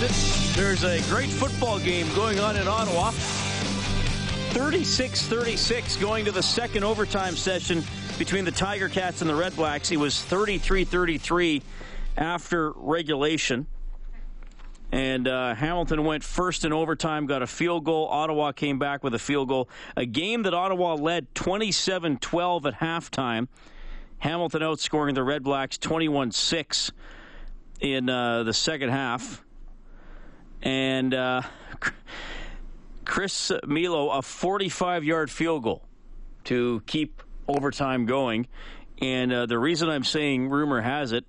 There's a great football game going on in Ottawa. 36 36 going to the second overtime session between the Tiger Cats and the Red Blacks. It was 33 33 after regulation. And uh, Hamilton went first in overtime, got a field goal. Ottawa came back with a field goal. A game that Ottawa led 27 12 at halftime. Hamilton outscoring the Red Blacks 21 6 in uh, the second half. And uh, Chris Milo, a 45 yard field goal to keep overtime going. And uh, the reason I'm saying rumor has it,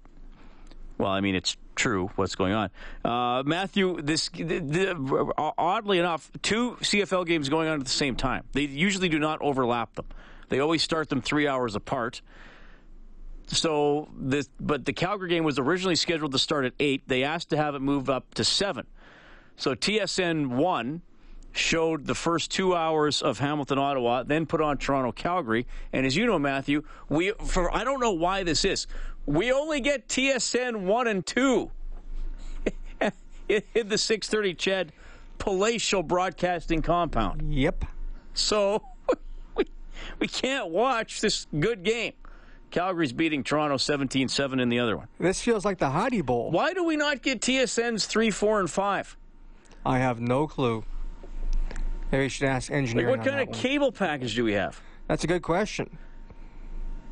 well, I mean, it's true what's going on. Uh, Matthew, this the, the, oddly enough, two CFL games going on at the same time. They usually do not overlap them. They always start them three hours apart. So this, but the Calgary game was originally scheduled to start at eight. They asked to have it move up to seven. So TSN one showed the first two hours of Hamilton, Ottawa, then put on Toronto, Calgary. And as you know, Matthew, we for I don't know why this is. We only get TSN one and two in the six thirty Ched palatial broadcasting compound. Yep. So we we can't watch this good game. Calgary's beating Toronto 17-7 in the other one. This feels like the Heidi Bowl. Why do we not get TSN's 3, 4, and 5? I have no clue. Maybe you should ask Like, engineering. what kind of one. cable package do we have? That's a good question.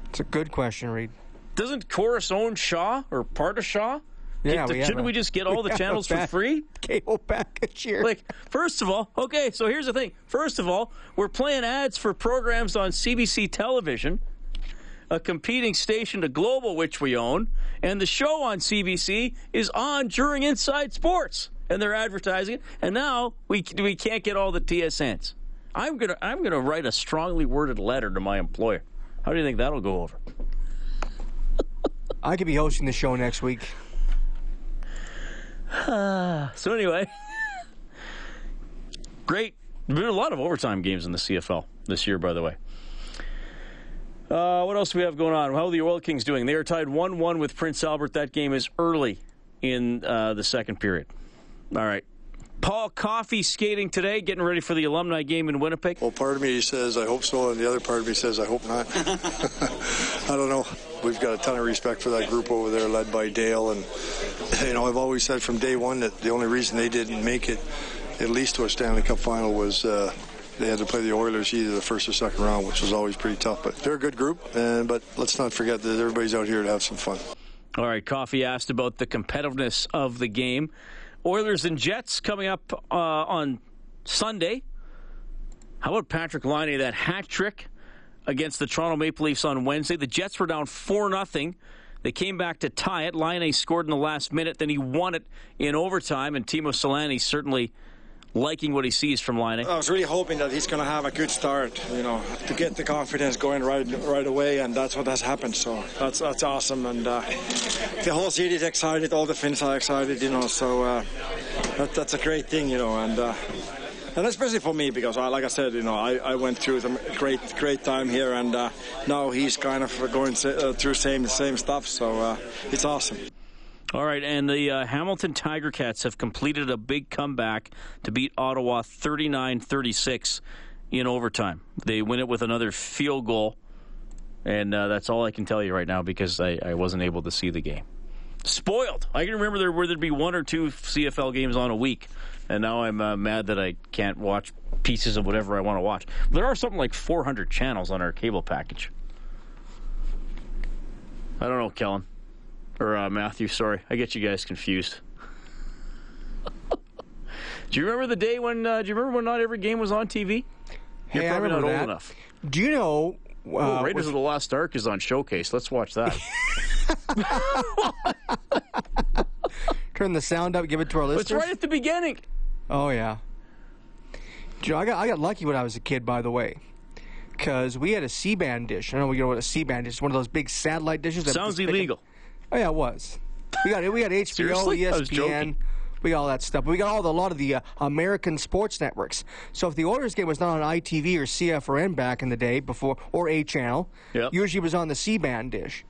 It's a good question, Reed. Doesn't Corus own Shaw or part of Shaw? Yeah, Get- we shouldn't a- we just get all the channels for free? Cable package here. Like, first of all, okay, so here's the thing. First of all, we're playing ads for programs on CBC television, a competing station to Global, which we own, and the show on CBC is on during Inside Sports, and they're advertising it. And now we we can't get all the TSNs. I'm gonna I'm gonna write a strongly worded letter to my employer. How do you think that'll go over? I could be hosting the show next week. So anyway, great. There's been a lot of overtime games in the CFL this year, by the way. Uh, what else do we have going on? How are the Oil Kings doing? They are tied 1 1 with Prince Albert. That game is early in uh, the second period. All right. Paul Coffey skating today, getting ready for the alumni game in Winnipeg. Well, part of me says I hope so, and the other part of me says I hope not. I don't know. We've got a ton of respect for that group over there, led by Dale. And, you know, I've always said from day one that the only reason they didn't make it, at least to a Stanley Cup final, was uh, they had to play the Oilers either the first or second round, which was always pretty tough. But they're a good group, and, but let's not forget that everybody's out here to have some fun. All right, Coffey asked about the competitiveness of the game. Oilers and Jets coming up uh, on Sunday. How about Patrik Laine, that hat trick against the Toronto Maple Leafs on Wednesday? The Jets were down 4 0. They came back to tie it. Laine scored in the last minute, then he won it in overtime, and Teemu Selanne certainly liking what he sees from Laine. I was really hoping that he's going to have a good start, you know, to get the confidence going right right away, and that's what has happened. So that's that's awesome, and uh, the whole city is excited, all the Finns are excited, you know. So uh, that, that's a great thing, you know, and. Uh, and especially for me, because I, like I said, you know, I, I went through some great, great time here, and uh, now he's kind of going uh, through same, same stuff. So uh, it's awesome. All right, and the uh, Hamilton Tiger Cats have completed a big comeback to beat Ottawa 39 36 in overtime. They win it with another field goal and uh, that's all I can tell you right now because I, I wasn't able to see the game. Spoiled. I can remember there where there'd be one or two CFL games on a week, and now I'm uh, mad that I can't watch pieces of whatever I want to watch. There are something like 400 channels on our cable package. I don't know, Kellen or uh, Matthew. Sorry, I get you guys confused. do you remember the day when? Uh, do you remember when not every game was on TV? You're Hey, I probably not remember old that. enough. Do you know? Uh, Oh, Raiders of the Lost Ark is on Showcase. Let's watch that. turn the sound up, give it to our listeners. it's right at the beginning. Oh yeah. Joe, I got I got lucky when I was a kid, by the way, because we had a C-band dish. I don't know you know what a C-band dish is. One of those big satellite dishes. that Sounds just pick up- illegal. Oh yeah, it was. We got we got HBO, Seriously? I was. ESPN. We got all that stuff. We got all the, a lot of the uh, American sports networks. So if the Oilers game was not on ITV or CFRN back in the day before, or A Channel, Yep. usually it was on the C-band dish.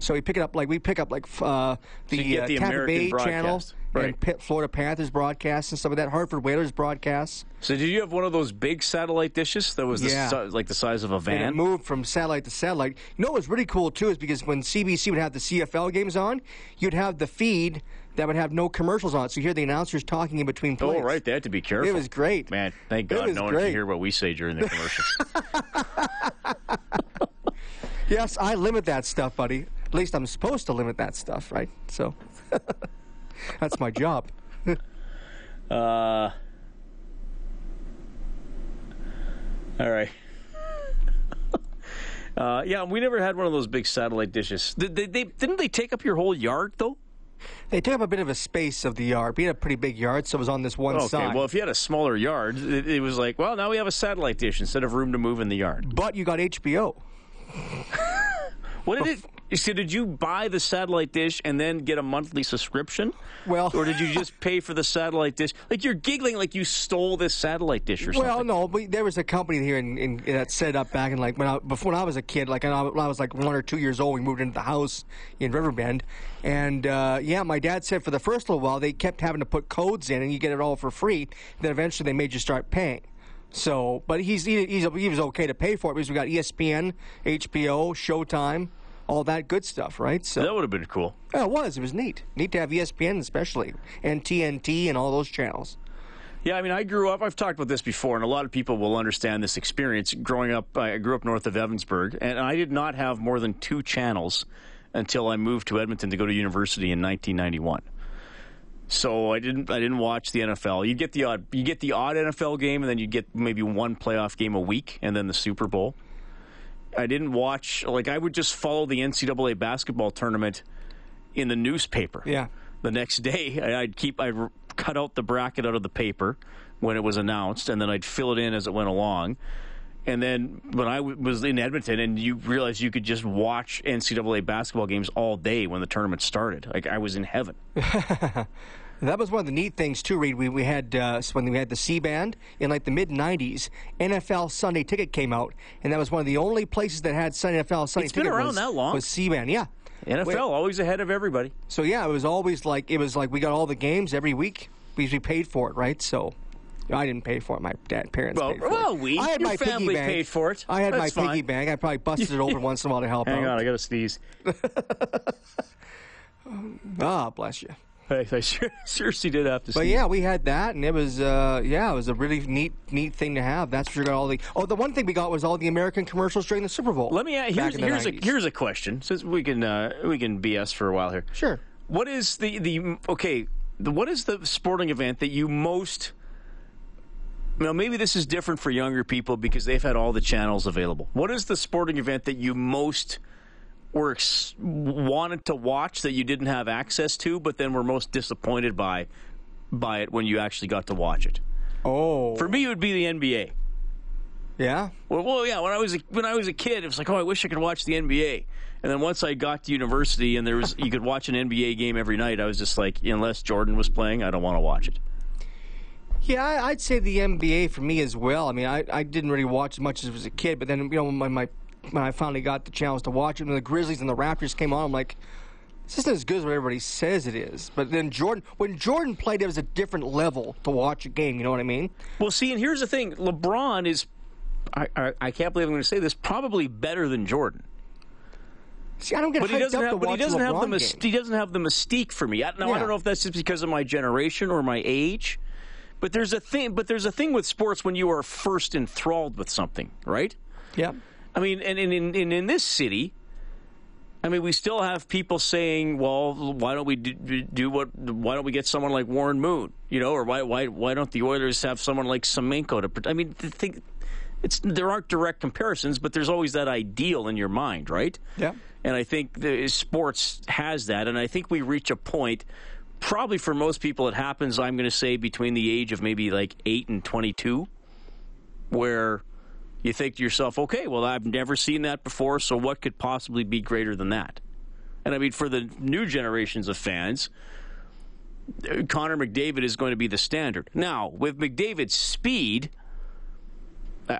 So we pick it up like we pick up like uh, the, you get uh, the Tampa American Bay channel. Right. and Pitt, Florida Panthers broadcasts and stuff like that. Hartford Whalers broadcasts. So did you have one of those big satellite dishes that was Yeah. si- like the size of a van? And it moved from satellite to satellite. You know what was really cool too is because when CBC would have the CFL games on, you'd have the feed that would have no commercials on it. So you hear the announcers talking in between plays. Oh, right. They had to be careful. It was great. Man, thank God no one can hear what we say during the commercial. Yes, I limit that stuff, buddy. At least I'm supposed to limit that stuff, right? So that's my job. uh, all right. Uh, yeah, we never had one of those big satellite dishes. Did they, they, didn't they take up your whole yard, though? They took up a bit of a space of the yard. We had a pretty big yard, so it was on this one Okay, side. well, if you had a smaller yard, it, it was like, well, now we have a satellite dish instead of room to move in the yard. but you got HBO. What did it? So did you buy the satellite dish and then get a monthly subscription? Well- or did you just pay for the satellite dish? Like you're giggling like you stole this satellite dish or something. Well, no, but there was a company here in, in, that set up back in like when I before when I was a kid, like when I, when I was like one or two years old, we moved into the house in Riverbend, and uh, yeah, my dad said for the first little while they kept having to put codes in, and you get it all for free. Then eventually they made you start paying. So, but he's, he, he's he was okay to pay for it because we got ESPN, HBO, Showtime, all that good stuff, right? So that would have been cool. yeah, it was. It was neat. Neat to have ESPN especially and TNT and all those channels. Yeah, I mean, I grew up. I've talked about this before, and a lot of people will understand this experience. Growing up, I grew up north of Evansburg, and I did not have more than two channels until I moved to Edmonton to go to university in 1991. So I didn't. I didn't watch the NFL. You get the odd. You get the odd NFL game, and then you get maybe one playoff game a week, and then the Super Bowl. I didn't watch. Like I would just follow the NCAA basketball tournament in the newspaper Yeah. the next day I'd keep I'd cut out the bracket out of the paper when it was announced, and then I'd fill it in as it went along. And then when I w- was in Edmonton, and you realized you could just watch NCAA basketball games all day when the tournament started, like I was in heaven. That was one of the neat things too, Reed. We we had uh, when we had the C band in like the mid '90s. NFL Sunday Ticket came out, and that was one of the only places that had Sun- NFL Sunday It's been around was, that long? Was C band? Yeah. NFL Wait, always ahead of everybody. so yeah, it was always like it was like we got all the games every week because we paid for it, right? So. I didn't pay for it. My dad, parents Well- paid for well, it. we- I had your my family piggy bank. paid for it. I had That's my fine. piggy bank. I probably busted it open once in a while to help out. Hang out. on, I got to sneeze. Ah, bless you. I, I ser- seriously did have to. But sneeze. yeah, we had that, and it was uh, yeah, it was a really neat neat thing to have. That's for sure. Got all the oh, the one thing we got was all the American commercials during the Super Bowl. Let me. ask back Here's here's a here's a question. Since we can uh, we can BS for a while here. sure. What is the the okay? The, what is the sporting event that you most? Now maybe this is different for younger people because they've had all the channels available. What is the sporting event that you most were ex- wanted to watch that you didn't have access to, but then were most disappointed by by it when you actually got to watch it? Oh, For me, it would be the NBA. yeah. Well, well, yeah. When I was a, when I was a kid, it was like, oh, I wish I could watch the NBA. And then once I got to university and there was you could watch an NBA game every night, I was just like, unless Jordan was playing, I don't want to watch it. Yeah, I- I'd say the NBA for me as well. I mean, I, I didn't really watch as much as I was a kid, but then you know when my when I finally got the chance to watch it, when the Grizzlies and the Raptors came on, I'm like, this isn't as good as what everybody says it is. But then Jordan, when Jordan played, it was a different level to watch a game. You know what I mean? Well, see, and here's the thing: LeBron is, I, I, I can't believe I'm going to say this, probably better than Jordan. See, I don't get but he doesn't have. But he doesn't have the he doesn't have the mystique for me. I- Now I don't know if that's just because of my generation or my age, but there's a thing. But there's a thing with sports when you are first enthralled with something, right? Yeah. I mean, and in in, in, in this city, I mean, we still have people saying, "Well, why don't we do, do what? Why don't we get someone like Warren Moon? You know, or why why why don't the Oilers have someone like Semenko to? I mean, the thing, it's there aren't direct comparisons, but there's always that ideal in your mind, right? Yeah. And I think the sports has that, and I think we reach a point. Probably for most people, it happens. I'm going to say between the age of maybe like eight and 22, where you think to yourself, okay, well, I've never seen that before, so what could possibly be greater than that? And I mean, for the new generations of fans, Connor McDavid is going to be the standard. Now, with McDavid's speed,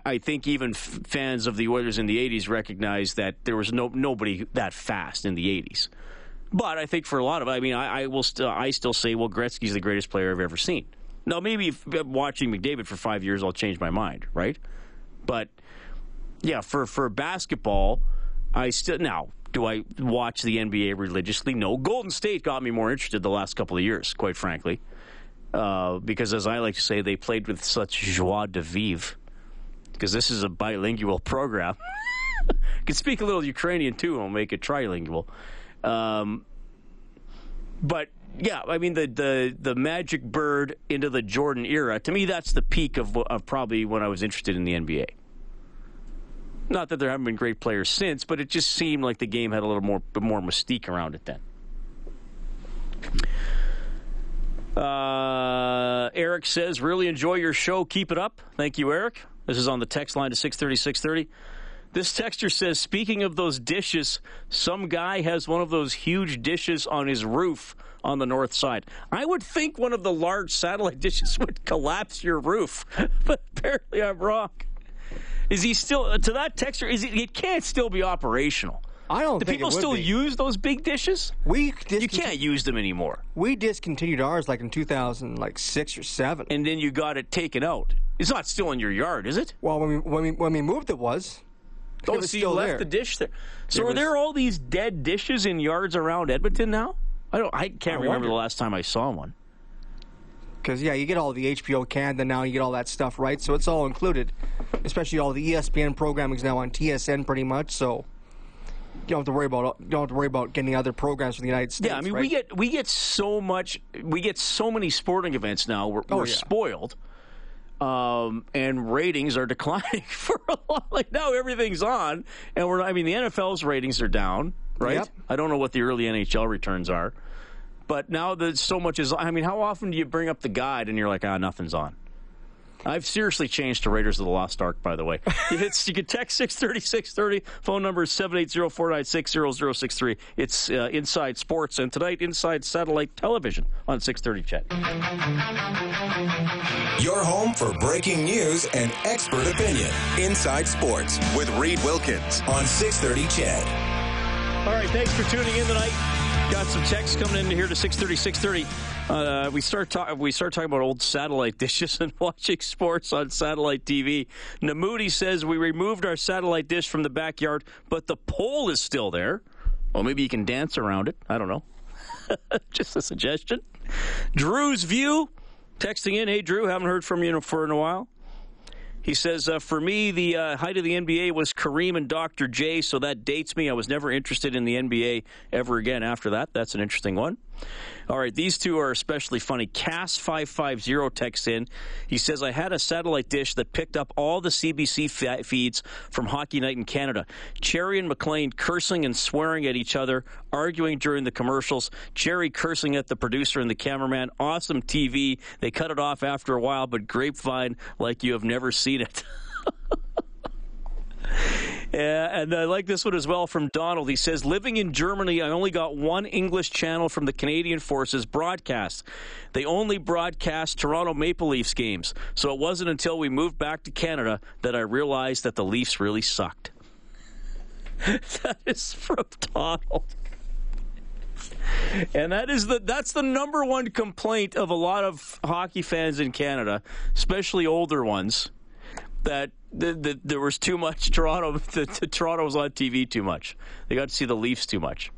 I- think even f- fans of the Oilers in the 80s recognize that there was no nobody that fast in the 80s. But I think for a lot of, I mean, I, I will still, I still say, well, Gretzky's the greatest player I've ever seen. Now, maybe if watching McDavid for five years, I'll change my mind, right? But yeah, for for basketball, I still now do I watch the NBA religiously? No. Golden State got me more interested the last couple of years, quite frankly, uh, because as I like to say, they played with such joie de vivre. Because this is a bilingual program. can speak a little Ukrainian too, and I'll make it trilingual. Um, but yeah, I mean the, the the Magic Bird into the Jordan era. To me, that's the peak of, of probably when I was interested in the NBA. Not that there haven't been great players since, but it just seemed like the game had a little more more mystique around it then. Uh, Eric says, "Really enjoy your show. Keep it up." Thank you, Eric. This is on the text line to six thirty six thirty. This texture says, "Speaking of those dishes, some guy has one of those huge dishes on his roof on the north side. I would think one of the large satellite dishes would collapse your roof, but apparently I'm wrong." Is he still uh, to that texture? Is it? It can't still be operational. I don't Do think people still be. use those big dishes? We You can't use them anymore. we discontinued ours like in 2000, like six or seven. And then you got it taken out. It's not still in your yard, is it? well, when we when we when we moved, it was. Oh, so you left there. the dish there. So It are was- there all these dead dishes in yards around Edmonton now? I don't. I can't I remember wonder. the last time I saw one. Because yeah, you get all the HBO Canada now, you get all that stuff, right? So it's all included, especially all the ESPN programming is now on TSN pretty much. So you don't have to worry about you don't have to worry about getting other programs from the United States. Yeah, I mean, right? we get we get so much. We get so many sporting events now. We're, Oh, we're yeah. spoiled, um, and ratings are declining for a lot. Like now, everything's on, and we're. I mean, the NFL's ratings are down, right? Yep. I don't know what the early NHL returns are, but now that so much is. I mean, how often do you bring up the guide and you're like, ah, nothing's on? I've seriously changed to Raiders of the Lost Ark, by the way. It's, you can text 630 630. Phone number is 780 496 0063. It's uh, Inside Sports, and tonight, Inside Satellite Television on 630 Ched. Your home for breaking news and expert opinion. Inside Sports with Reed Wilkins on 630 Ched. All right, thanks for tuning in tonight. Got some texts coming in here to 630, 630. Uh, we start talk, we start talking about old satellite dishes and watching sports on satellite TV. Namoody says we removed our satellite dish from the backyard, but the pole is still there. Well, maybe you can dance around it. I don't know. Just a suggestion. Drew's view, texting in, hey Drew, haven't heard from you for in a while. He says, uh, for me, the uh, height of the NBA was Kareem and Dr. J, so that dates me. I was never interested in the NBA ever again after that. That's an interesting one. All right, these two are especially funny. Cass550 texts in. He says, I had a satellite dish that picked up all the CBC feeds from Hockey Night in Canada. Cherry and MacLean cursing and swearing at each other, arguing during the commercials. Cherry cursing at the producer and the cameraman. Awesome TV. They cut it off after a while, but grapevine like you have never seen it. And I like this one as well from Donald. He says, Living in Germany, I only got one English channel from the Canadian Forces broadcast. They only broadcast Toronto Maple Leafs games. So it wasn't until we moved back to Canada that I realized that the Leafs really sucked. that is from Donald. And that is the that's the number one complaint of a lot of hockey fans in Canada, especially older ones that the, the, there was too much Toronto. The, the Toronto was on TV too much. They got to see the Leafs too much.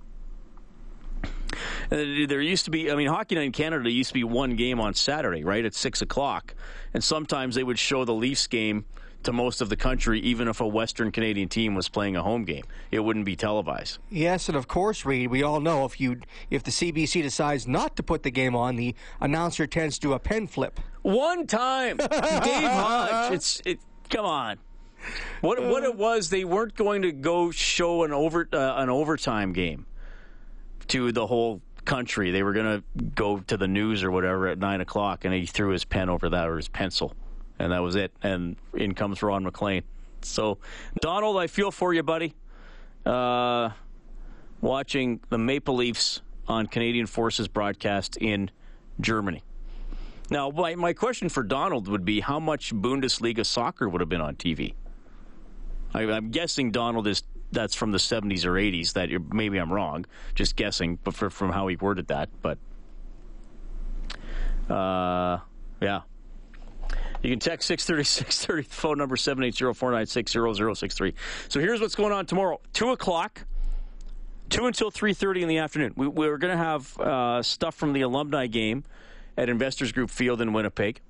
And there used to be, I mean, Hockey Night in Canada used to be one game on Saturday, right, at 6 o'clock. And sometimes they would show the Leafs game to most of the country, even if a Western Canadian team was playing a home game. It wouldn't be televised. Yes, and of course, Reed, we all know if you if the CBC decides not to put the game on, the announcer tends to do a pen flip. One time, Dave Hodge. It's it. Come on. What what it was? They weren't going to go show an over uh, an overtime game to the whole country. They were going to go to the news or whatever at nine o'clock, and he threw his pen over that or his pencil and that was it. And in comes Ron MacLean. So, Donald, I feel for you, buddy. Uh, watching the Maple Leafs on Canadian Forces broadcast in Germany. Now, my, my question for Donald would be how much Bundesliga soccer would have been on TV? I, am guessing Donald is that's from the 70s or 80s. That maybe I'm wrong, just guessing, but for, from how he worded that. But uh, yeah, you can text 630 630, phone number 780 496 0063. So here's what's going on tomorrow 2 o'clock. 2 until 3.30 in the afternoon. We, we're going to have uh, stuff from the alumni game at Investors Group Field in Winnipeg.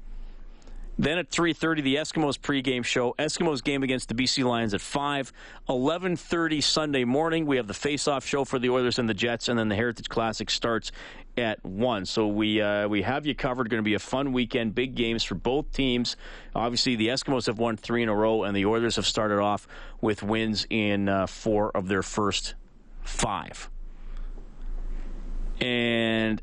Then at 3:30, the Eskimos pregame show. Eskimos game against the BC Lions at 5. 11:30 Sunday morning, we have the face-off show for the Oilers and the Jets, and then the Heritage Classic starts at one. So we uh, we have you covered. Going to be a fun weekend. Big games for both teams. Obviously, the Eskimos have won three in a row, and the Oilers have started off with wins in uh, four of their first five. And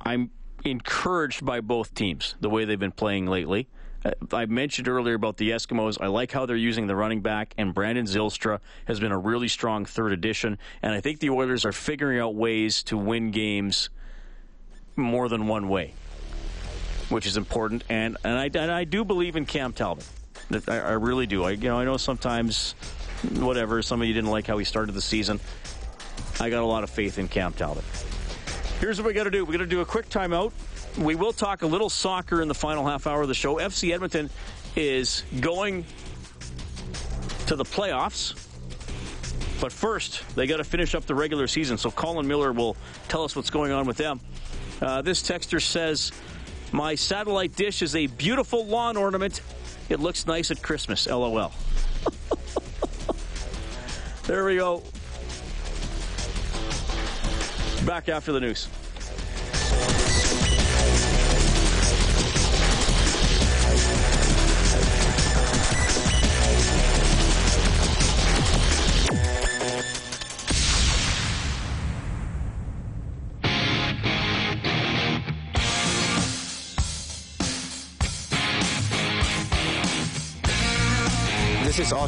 I'm encouraged by both teams the way they've been playing lately. Uh, I mentioned earlier about the Eskimos. I like how they're using the running back, and Brandon Zylstra has been a really strong third addition. And I think the Oilers are figuring out ways to win games more than one way, which is important. And and I, and I do believe in Cam Talbot. I, I really do. I you know I know sometimes whatever some of you didn't like how he started the season. I got a lot of faith in Cam Talbot. Here's what we got to do. We got to do a quick timeout. We will talk a little soccer in the final half hour of the show. FC Edmonton is going to the playoffs. But first, they got to finish up the regular season. So Colin Miller will tell us what's going on with them. Uh, this texter says, My satellite dish is a beautiful lawn ornament. It looks nice at Christmas. LOL. there we go. Back after the news.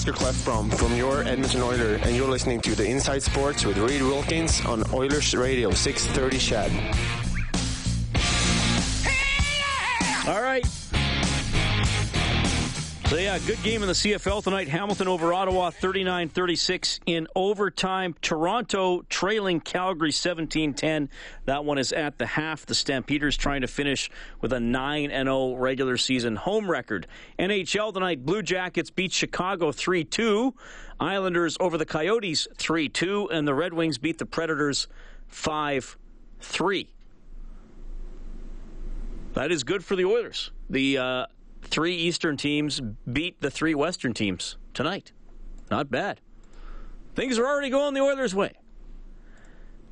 Oscar Klefbom from your Edmonton Oiler, and you're listening to the Inside Sports with Reed Wilkins on Oilers Radio 630 Ched. So, yeah, good game in the CFL tonight. Hamilton over Ottawa, 39 36 in overtime. Toronto trailing Calgary 17 10. That one is at the half. The Stampeders trying to finish with a 9 0 regular season home record. NHL tonight, Blue Jackets beat Chicago 3 2. Islanders over the Coyotes 3 2. And the Red Wings beat the Predators 5 3. That is good for the Oilers. The uh, three Eastern teams beat the three Western teams tonight. Not bad. Things are already going the Oilers' way.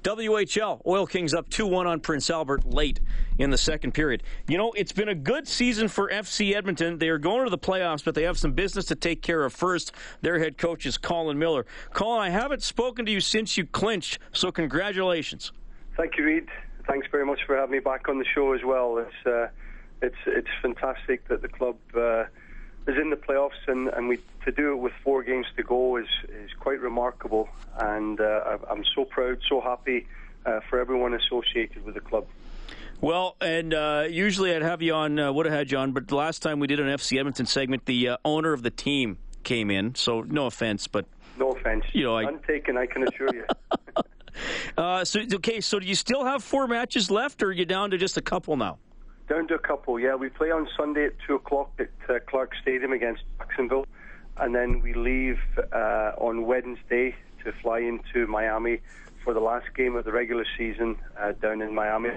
WHL, Oil Kings up 2 1 on Prince Albert late in the second period. You know, it's been a good season for FC Edmonton. They are going to the playoffs, but they have some business to take care of first. Their head coach is Colin Miller. Colin, I haven't spoken to you since you clinched, so congratulations. Thank you, Reed. Thanks very much for having me back on the show as well. It's. Uh, it's it's fantastic that the club uh, is in the playoffs, and, and we to do it with four games to go is is quite remarkable, and uh, I'm so proud, so happy uh, for everyone associated with the club. Well, and uh, usually I'd have you on, uh, would have had you on, but the last time we did an FC Edmonton segment, the uh, owner of the team came in. So no offense, but no offense. You know, I... untaken. I can assure you. uh, so okay, so do you still have four matches left, or are you down to just a couple now? Down to a couple, yeah. We play on Sunday at 2 o'clock at uh, Clark Stadium against Jacksonville. And then we leave uh, on Wednesday to fly into Miami for the last game of the regular season uh, down in Miami.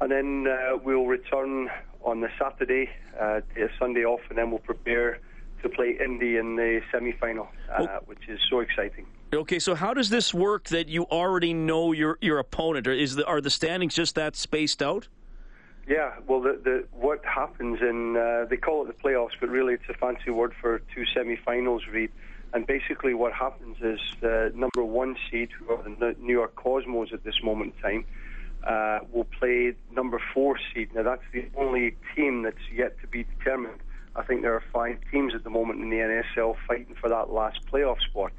And then uh, we'll return on the Saturday, uh, a Sunday off, and then we'll prepare to play Indy in the semi-final, uh, oh. which is so exciting. Okay, so how does this work that you already know your your opponent? Or is the, are the standings just that spaced out? Yeah, well, the, the, what happens in uh, they call it the playoffs, but really it's a fancy word for two semi-finals, Reed. And basically, what happens is the number one seed, who are the New York Cosmos at this moment in time, uh, will play number four seed. Now, that's the only team that's yet to be determined. I think there are five teams at the moment in the NSL fighting for that last playoff spot.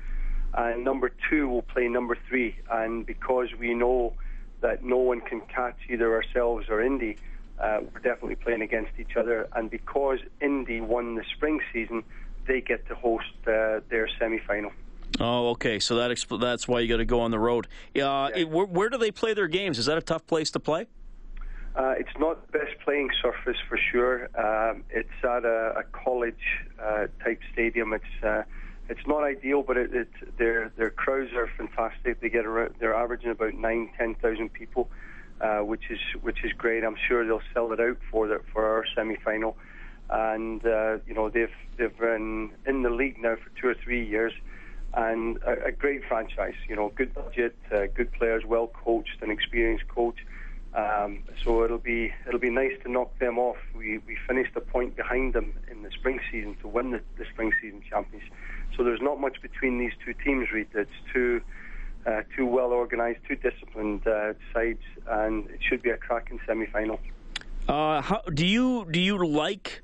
And number two will play number three. And because we know that no one can catch either ourselves or Indy, uh, we're definitely playing against each other. And because Indy won the spring season, they get to host uh, their semi final. Oh, okay. So that expl- that's why you got to go on the road. Uh, yeah. it, where, where, do they play their games? Is that a tough place to play? Uh, it's not the best playing surface for sure. Um, it's at a, a college uh, type stadium. It's uh, it's not ideal, but it, it, their their crowds are fantastic. They get around, they're averaging about nine ten thousand people, uh, which is which is great. I'm sure they'll sell it out for the, for our semi final, and uh, you know they've they've been in the league now for two or three years and a, a, great franchise. You know, good budget, uh, good players, well coached, an experienced coach. Um, so it'll be it'll be nice to knock them off. We we finished a point behind them in the spring season to win the, the spring season champions. So there's not much between these two teams, Reed. It's two uh, two well organised, two disciplined uh, sides, and it should be a cracking semi final. Uh, how do you do you like?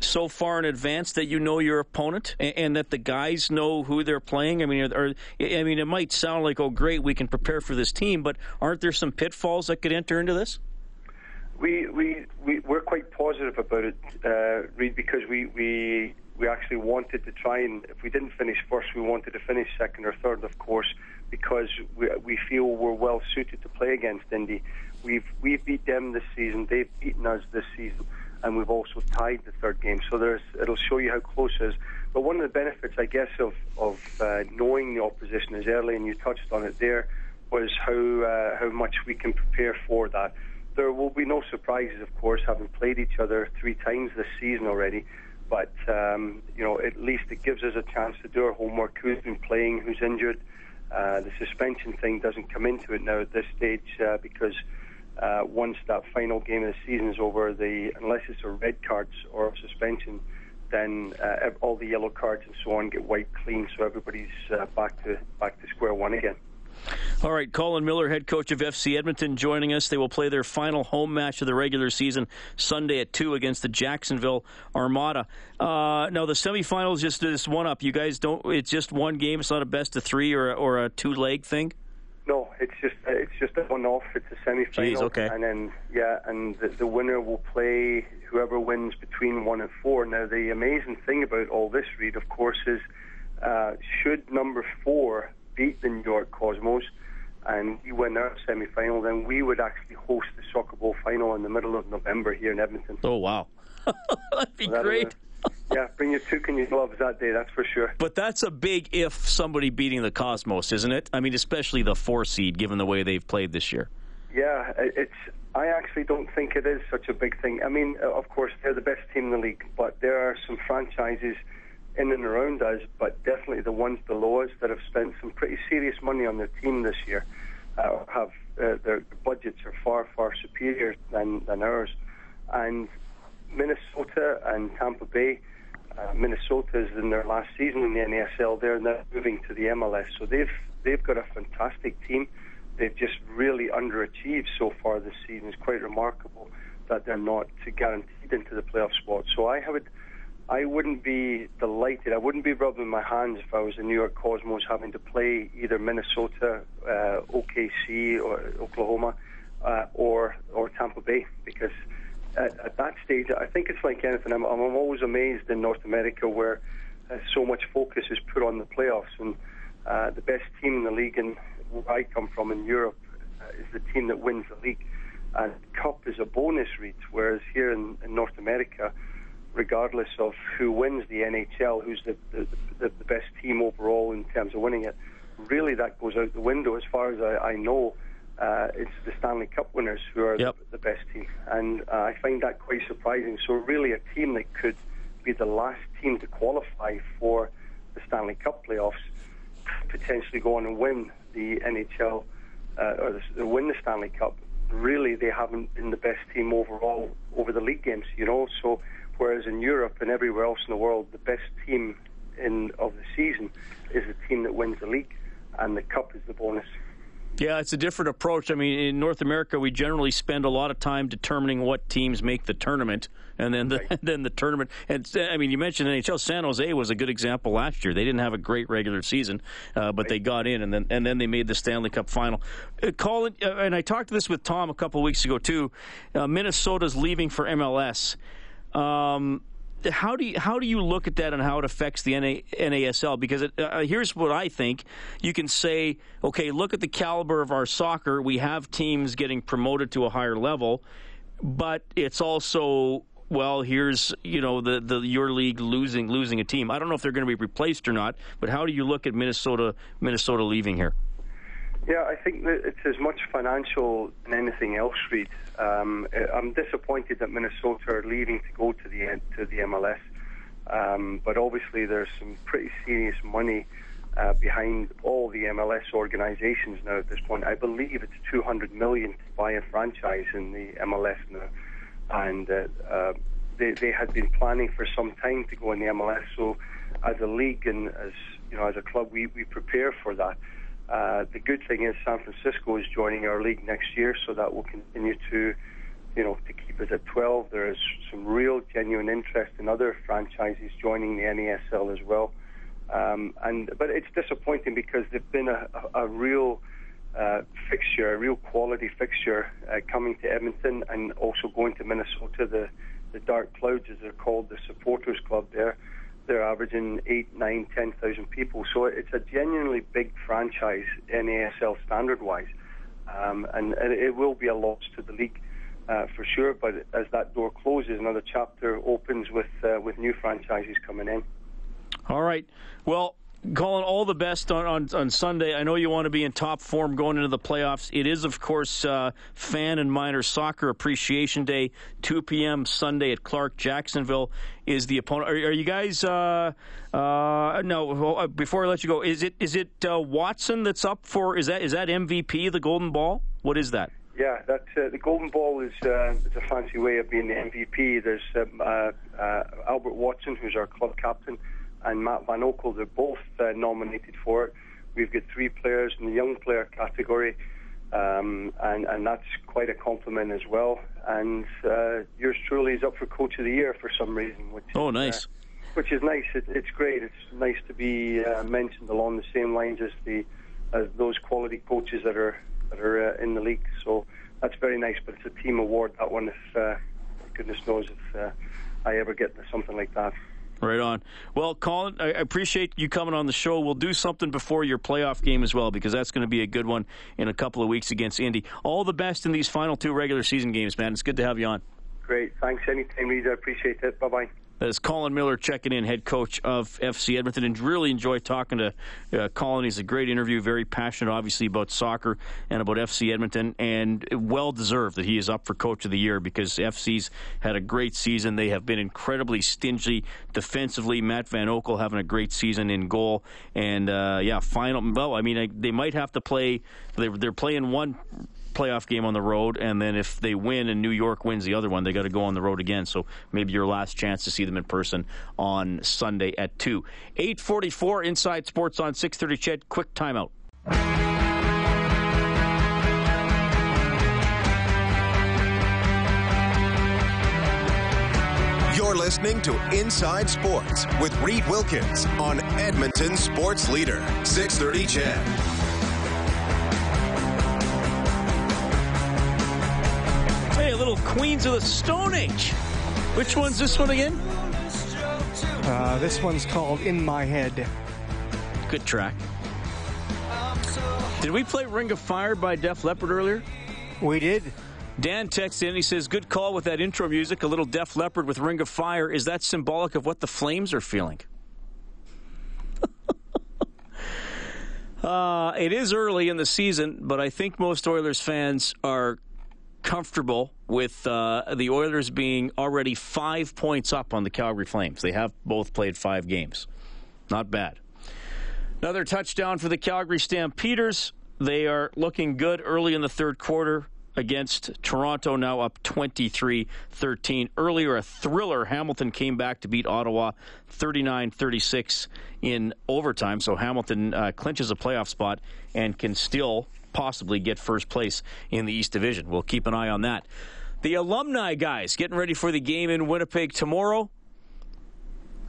so far in advance that you know your opponent and, and that the guys know who they're playing? I mean, or, I mean, it might sound like, oh, great, we can prepare for this team, but aren't there some pitfalls that could enter into this? We we we we're quite positive about it, uh, Reed, because we we we actually wanted to try and if we didn't finish first, we wanted to finish second or third, of course, because we we feel we're well suited to play against Indy. We've we've beat them this season. They've beaten us this season and we've also tied the third game. So there's it'll show you how close it is. But one of the benefits, I guess, of of uh, knowing the opposition is early, and you touched on it there, was how uh, how much we can prepare for that. There will be no surprises, of course, having played each other three times this season already. But um, you know, at least it gives us a chance to do our homework. Who's been playing? Who's injured? Uh, the suspension thing doesn't come into it now at this stage uh, because uh, once that final game of the season is over, the unless it's a red cards or a suspension, then uh, all the yellow cards and so on get wiped clean, so everybody's uh, back to back to square one again. All right, Colin Miller, head coach of FC Edmonton, joining us. They will play their final home match of the regular season Sunday at two against the Jacksonville Armada. Uh, now the semifinals just this one up. You guys don't. It's just one game. It's not a best of three or or a two leg thing. No, it's just it's just a one-off. It's a semi-final, okay. and then yeah, and the, the, winner will play whoever wins between one and four. Now, the amazing thing about all this, Reed, of course, is uh, should number four beat the New York Cosmos and we win our semi-final, then we would actually host the Soccer Bowl final in the middle of November here in Edmonton. Oh wow, that'd be so great yeah, bring your toque and your gloves that day, that's for sure. But that's a big if somebody beating the Cosmos, isn't it? I mean, especially the four seed, given the way they've played this year. Yeah, it's. I actually don't think it is such a big thing. I mean, uh, of course, they're the best team in the league, but there are some franchises in and around us, but definitely the ones below us that have spent some pretty serious money on their team this year uh, have uh, their budgets are far, far superior than, than ours. And Minnesota and Tampa Bay. Uh, Minnesota is in their last season in the NASL. They're now moving to the MLS, so they've they've got a fantastic team. They've just really underachieved so far this season. It's quite remarkable that they're not guaranteed into the playoff spot. So I would, I wouldn't be delighted. I wouldn't be rubbing my hands if I was the New York Cosmos having to play either Minnesota, uh, OKC, or Oklahoma, uh, or or Tampa Bay because at, at, that stage, I think it's like anything. I'm, I'm always amazed in North America where uh, so much focus is put on the playoffs, and uh, the best team in the league, and where I come from in Europe, uh, is the team that wins the league. and Cup is a bonus Reed. Whereas here in, in North America, regardless of who wins the NHL, who's the, the, the, the best team overall in terms of winning it, really that goes out the window. As far as I, I know, uh, it's the Stanley Cup winners who are Yep. the, the best team, and uh, I find that quite surprising. So really, a team that could be the last team to qualify for the Stanley Cup playoffs potentially go on and win the NHL uh, or the, win the Stanley Cup. Really, they haven't been the best team overall over the league games, you know. So, whereas in Europe and everywhere else in the world, the best team in of the season is the team that wins the league, and the cup is the bonus. Yeah, it's a different approach. I mean, in North America, we generally spend a lot of time determining what teams make the tournament, and then the then the tournament. And I mean, you mentioned NHL. San Jose was a good example last year. They didn't have a great regular season, uh, but they got in, and then and then they made the Stanley Cup final. Uh, Colin, uh, and I talked to this with Tom a couple weeks ago too. Uh, Minnesota's leaving for MLS. Um, how do you how do you look at that and how it affects the NA, NASL? Because it, uh, here's what I think: you can say, okay, look at the caliber of our soccer. We have teams getting promoted to a higher level, but it's also well, here's you know the, the your league losing losing a team. I don't know if they're going to be replaced or not, but how do you look at Minnesota Minnesota leaving here? Yeah, I think that it's as much financial than anything else, Reed. Um, I'm disappointed that Minnesota are leaving to go to the to the MLS, um, but obviously there's some pretty serious money uh, behind all the MLS organizations now at this point. I believe it's 200 million to buy a franchise in the MLS now, and uh, uh, they they had been planning for some time to go in the MLS. So, as a league and as you know as a club, we we prepare for that. Uh, the good thing is San Francisco is joining our league next year, so that will continue to, you know, to keep us at 12. There is some real genuine interest in other franchises joining the NASL as well. Um, and but it's disappointing because they've been a, a, a real uh, fixture, a real quality fixture uh, coming to Edmonton and also going to Minnesota. The the Dark Clouds, as they're called, the supporters club there they're averaging eight, nine, ten thousand people. So it's a genuinely big franchise NASL standard wise, um, and, and it will be a loss to the league uh, for sure. But as that door closes, another chapter opens with uh, with new franchises coming in. All right. Well, Colin, all the best on, on, on Sunday. I know you want to be in top form going into the playoffs. It is, of course, uh, Fan and Minor Soccer Appreciation Day, 2 p.m. Sunday at Clark. Jacksonville is the opponent. Are, are you guys? Uh, uh, no. uh, Before I let you go, is it is it uh, Watson that's up for? Is that is that MVP the Golden Ball? What is that? Yeah, that uh, the Golden Ball is it's a fancy way of being the MVP. There's um, Albert Watson, who's our club captain, and Matt Van Oekel. They're both uh, nominated for it. We've got three players in the young player category, um, and and that's quite a compliment as well. And uh, yours truly is up for Coach of the Year for some reason, which Oh, is, nice. uh, which is nice. It, it's great. It's nice to be uh, mentioned along the same lines as the as those quality coaches that are that are uh, in the league. So that's very nice. But it's a team award. That one, if uh, goodness knows if uh, I ever get something like that. Right on. Well, Colin, I appreciate you coming on the show. We'll do something before your playoff game as well because that's going to be a good one in a couple of weeks against Indy. All the best in these final two regular season games, man. It's good to have you on. Great. Thanks anytime, Reed. I appreciate it. Bye bye. That is Colin Miller checking in, head coach of FC Edmonton, and really enjoy talking to uh, Colin. He's a great interview, very passionate, obviously, about soccer and about FC Edmonton, and well deserved that he is up for coach of the year because FC's had a great season. They have been incredibly stingy defensively. Matt Van Oekel having a great season in goal, and uh, yeah, final. Well, I mean, they might have to play. They're, they're playing one playoff game on the road, and then if they win and New York wins the other one, they got to go on the road again. So maybe your last chance to see them in person on Sunday at two. Eight forty-four Inside Sports on six thirty. Ched, quick timeout. You're listening to Inside Sports with Reed Wilkins on Edmonton Sports Leader, 630 Ched. A little Queens of the Stone Age. Which one's this one again? Uh, this one's called In My Head. Good track. Did we play Ring of Fire by Def Leppard earlier? We did. Dan texts in. He says, "Good call with that intro music. A little Def Leppard with Ring of Fire. Is that symbolic of what the Flames are feeling?" uh, it is early in the season, but I think most Oilers fans are comfortable with uh, the Oilers being already five points up on the Calgary Flames. They have both played five games. Not bad. Another touchdown for the Calgary Stampeders. They are looking good early in the third quarter against Toronto, now up 23 13. Earlier, a thriller. Hamilton came back to beat Ottawa 39 36 in overtime. So Hamilton uh, clinches a playoff spot and can still possibly get first place in the East Division. We'll keep an eye on that. The alumni guys getting ready for the game in Winnipeg tomorrow.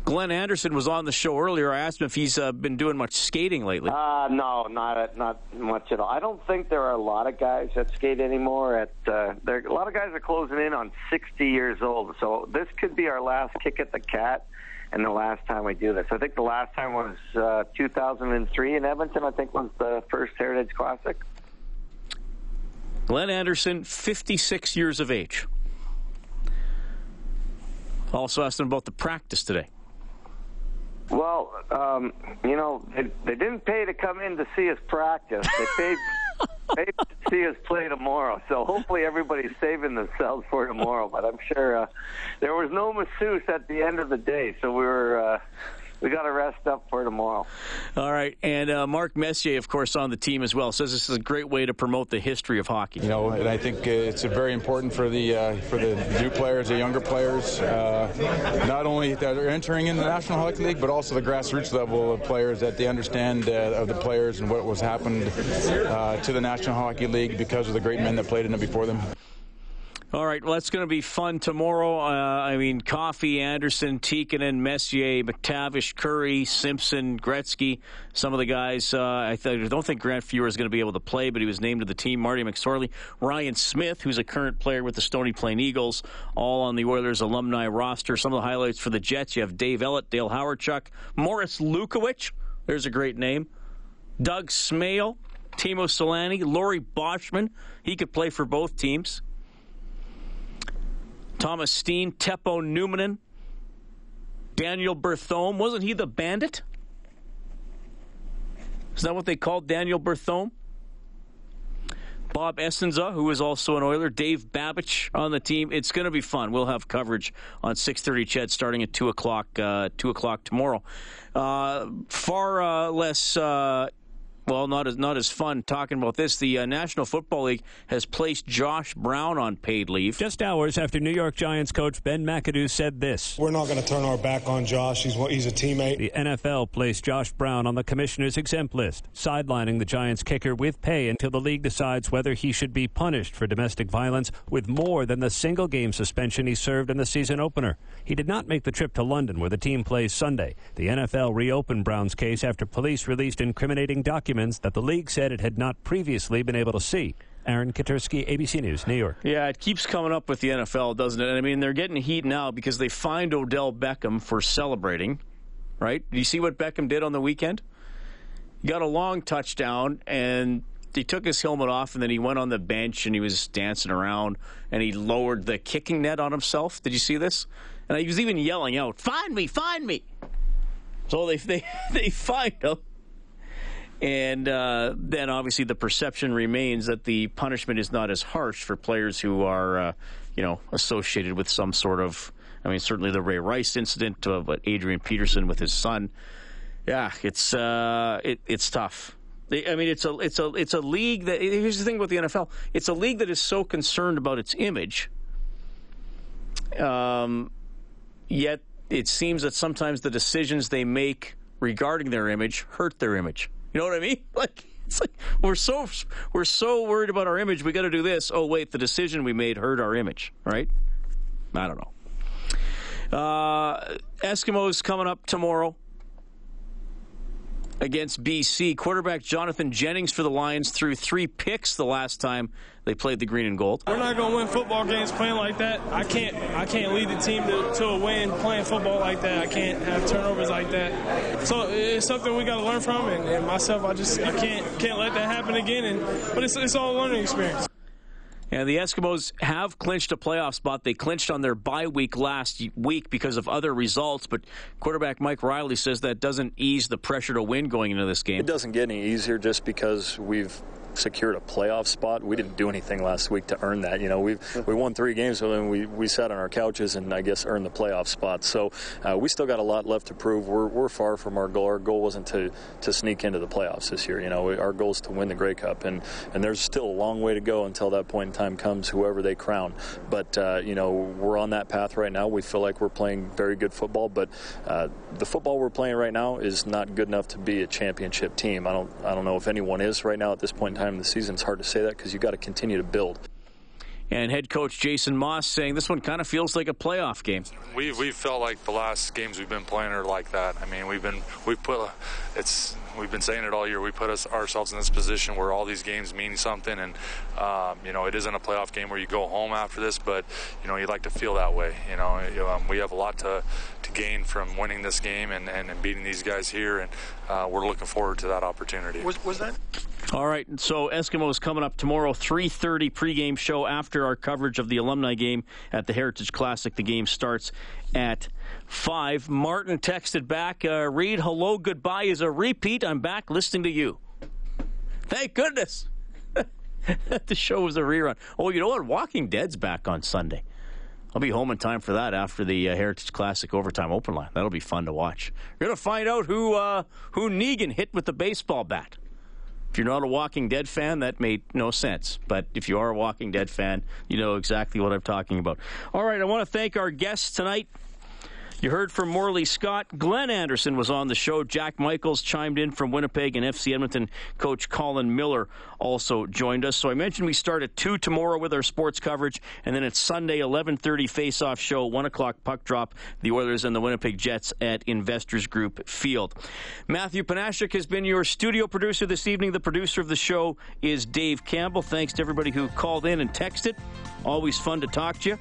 Glenn Anderson was on the show earlier. I asked him if he's uh, been doing much skating lately. Uh, no, not not much at all. I don't think there are a lot of guys that skate anymore. At uh, there, a lot of guys are closing in on 60 years old. So this could be our last kick at the cat, and the last time we do this. I think the last time was uh, 2003 in Edmonton. I think was the first Heritage Classic. Glenn Anderson, 56 years of age. Also asked him about the practice today. Well, um, you know, they, they didn't pay to come in to see us practice. They paid, paid to see us play tomorrow. So hopefully everybody's saving themselves for tomorrow. But I'm sure uh, there was no masseuse at the end of the day, so we were. Uh, we got to rest up for tomorrow. All right, and uh, Mark Messier, of course, on the team as well, says this is a great way to promote the history of hockey. You know, and I think uh, it's very important for the uh, for the new players, the younger players, uh, not only that are entering in the National Hockey League, but also the grassroots level of players that they understand uh, of the players and what was happened uh, to the National Hockey League because of the great men that played in it before them. All right, well, that's going to be fun tomorrow. Uh, I mean, Coffey, Anderson, Tikkanen, Messier, MacTavish, Kurri, Simpson, Gretzky, some of the guys. Uh, I, th- I, don't think Grant Fuhr is going to be able to play, but he was named to the team. Marty McSorley, Ryan Smyth, who's a current player with the Stony Plain Eagles, all on the Oilers alumni roster. Some of the highlights for the Jets, you have Dave Ellett, Dale Hawerchuk, Morris Lukowich, there's a great name, Doug Smail, Teemu Selanne, Laurie Boschman, he could play for both teams. Thomas Steen, Teppo Numminen, Daniel Berthiaume. Wasn't he the bandit? Is that what they called Daniel Berthiaume? Bob Essensa, who is also an Oiler, Dave Babych on the team. It's going to be fun. We'll have coverage on 6:30 CHED starting at two o'clock. Uh, two o'clock tomorrow. Uh, far uh, less uh, well, not as not as fun talking about this. The uh, National Football League has placed Josh Brown on paid leave. Just hours after New York Giants coach Ben McAdoo said this: "We're not going to turn our back on Josh. He's he's a teammate." The NFL placed Josh Brown on the commissioner's exempt list, sidelining the Giants kicker with pay until the league decides whether he should be punished for domestic violence with more than the single game suspension he served in the season opener. He did not make the trip to London, where the team plays Sunday. The NFL reopened Brown's case after police released incriminating documents that the league said it had not previously been able to see. Aaron Katersky, ABC News, New York. Yeah, it keeps coming up with the NFL, doesn't it? I mean, they're getting heat now because they fined Odell Beckham for celebrating, right? Do you see what Beckham did on the weekend? He got a long touchdown and he took his helmet off and then he went on the bench and he was dancing around and he lowered the kicking net on himself. Did you see this? And he was even yelling out, "Find me, find me!" So they they they fined him and uh, then obviously the perception remains that the punishment is not as harsh for players who are, uh, you know, associated with some sort of. I mean, certainly the Ray Rice incident, uh, but Adrian Peterson with his son. Yeah, it's uh, it, it's tough. I mean, it's a it's a it's a league that. Here's the thing about the NFL: it's a league that is so concerned about its image. Um, yet it seems that sometimes the decisions they make regarding their image hurt their image. You know what I mean? Like it's like we're so we're so worried about our image. We got to do this. Oh wait, the decision we made hurt our image, right? I don't know. Uh, Eskimos coming up tomorrow against BC. Quarterback Jonathan Jennings for the Lions threw three picks the last time they played the green and gold. We're not going to win football games playing like that. I can't I can't lead the team to, to a win playing football like that. I can't have turnovers like that. So it's something we got to learn from. And, and, myself, I just I can't can't let that happen again. And but it's it's all a learning experience. And the Eskimos have clinched a playoff spot. They clinched on their bye week last week because of other results, but quarterback Mike Reilly says that doesn't ease the pressure to win going into this game. It doesn't get any easier just because we've secured a playoff spot. We didn't do anything last week to earn that. You know, we we won three games, so then we, we sat on our couches and I guess earned the playoff spot. So uh, we still got a lot left to prove. We're, we're far from our goal. Our goal wasn't to, to sneak into the playoffs this year. You know, our goal is to win the Grey Cup, and and there's still a long way to go until that point in time comes, whoever they crown. But uh, you know, we're on that path right now. We feel like we're playing very good football, but uh, the football we're playing right now is not good enough to be a championship team. I don't I don't know if anyone is right now at this point in time in the season. It's hard to say that because you've got to continue to build. And head coach Jason Maas saying this one kind of feels like a playoff game. We we felt like the last games we've been playing are like that. I mean, we've been we've put it's we've been saying it all year. We put us ourselves in this position where all these games mean something, and um, you know it isn't a playoff game where you go home after this, but you know you like to feel that way. You know, um, we have a lot to to gain from winning this game and, and, and beating these guys here, and uh, we're looking forward to that opportunity. Was, was that? All right, so Eskimos coming up tomorrow, 3.30 pregame show after our coverage of the alumni game at the Heritage Classic. The game starts at 5. Martin texted back, uh, Reed, hello, goodbye is a repeat. I'm back listening to you. Thank goodness. the show was a rerun. Oh, you know what? Walking Dead's back on Sunday. I'll be home in time for that after the uh, Heritage Classic overtime open line. That'll be fun to watch. You're going to find out who uh, who Negan hit with the baseball bat. If you're not a Walking Dead fan, that made no sense. But if you are a Walking Dead fan, you know exactly what I'm talking about. All right, I want to thank our guests tonight. You heard from Morley Scott. Glenn Anderson was on the show. Jack Michaels chimed in from Winnipeg, and FC Edmonton coach Colin Miller also joined us. So I mentioned we start at 2 tomorrow with our sports coverage, and then it's Sunday, 11.30 face-off show, 1 o'clock puck drop, the Oilers and the Winnipeg Jets at Investors Group Field. Matthew Panashik has been your studio producer this evening. The producer of the show is Dave Campbell. Thanks to everybody who called in and texted. Always fun to talk to you.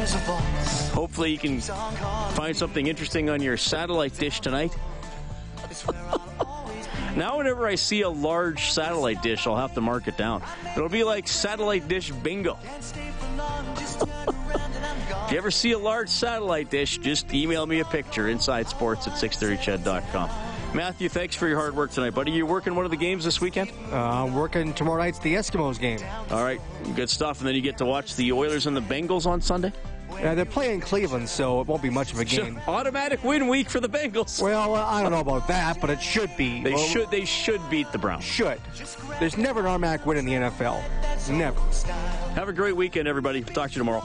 Hopefully, you can find something interesting on your satellite dish tonight. now, whenever I see a large satellite dish, I'll have to mark it down. It'll be like satellite dish bingo. if you ever see a large satellite dish, just email me a picture inside sports at 630ched.com. Matthew, thanks for your hard work tonight, buddy. You working one of the games this weekend? Uh, I'm working tomorrow night's the Eskimos game. All right, good stuff. And then you get to watch the Oilers and the Bengals on Sunday? Yeah, they're playing Cleveland, so it won't be much of a game. So, automatic win week for the Bengals. Well, uh, I don't know about that, but it should be. They well, should. They should beat the Browns. Should. There's never an automatic win in the NFL. Never. Have a great weekend, everybody. Talk to you tomorrow.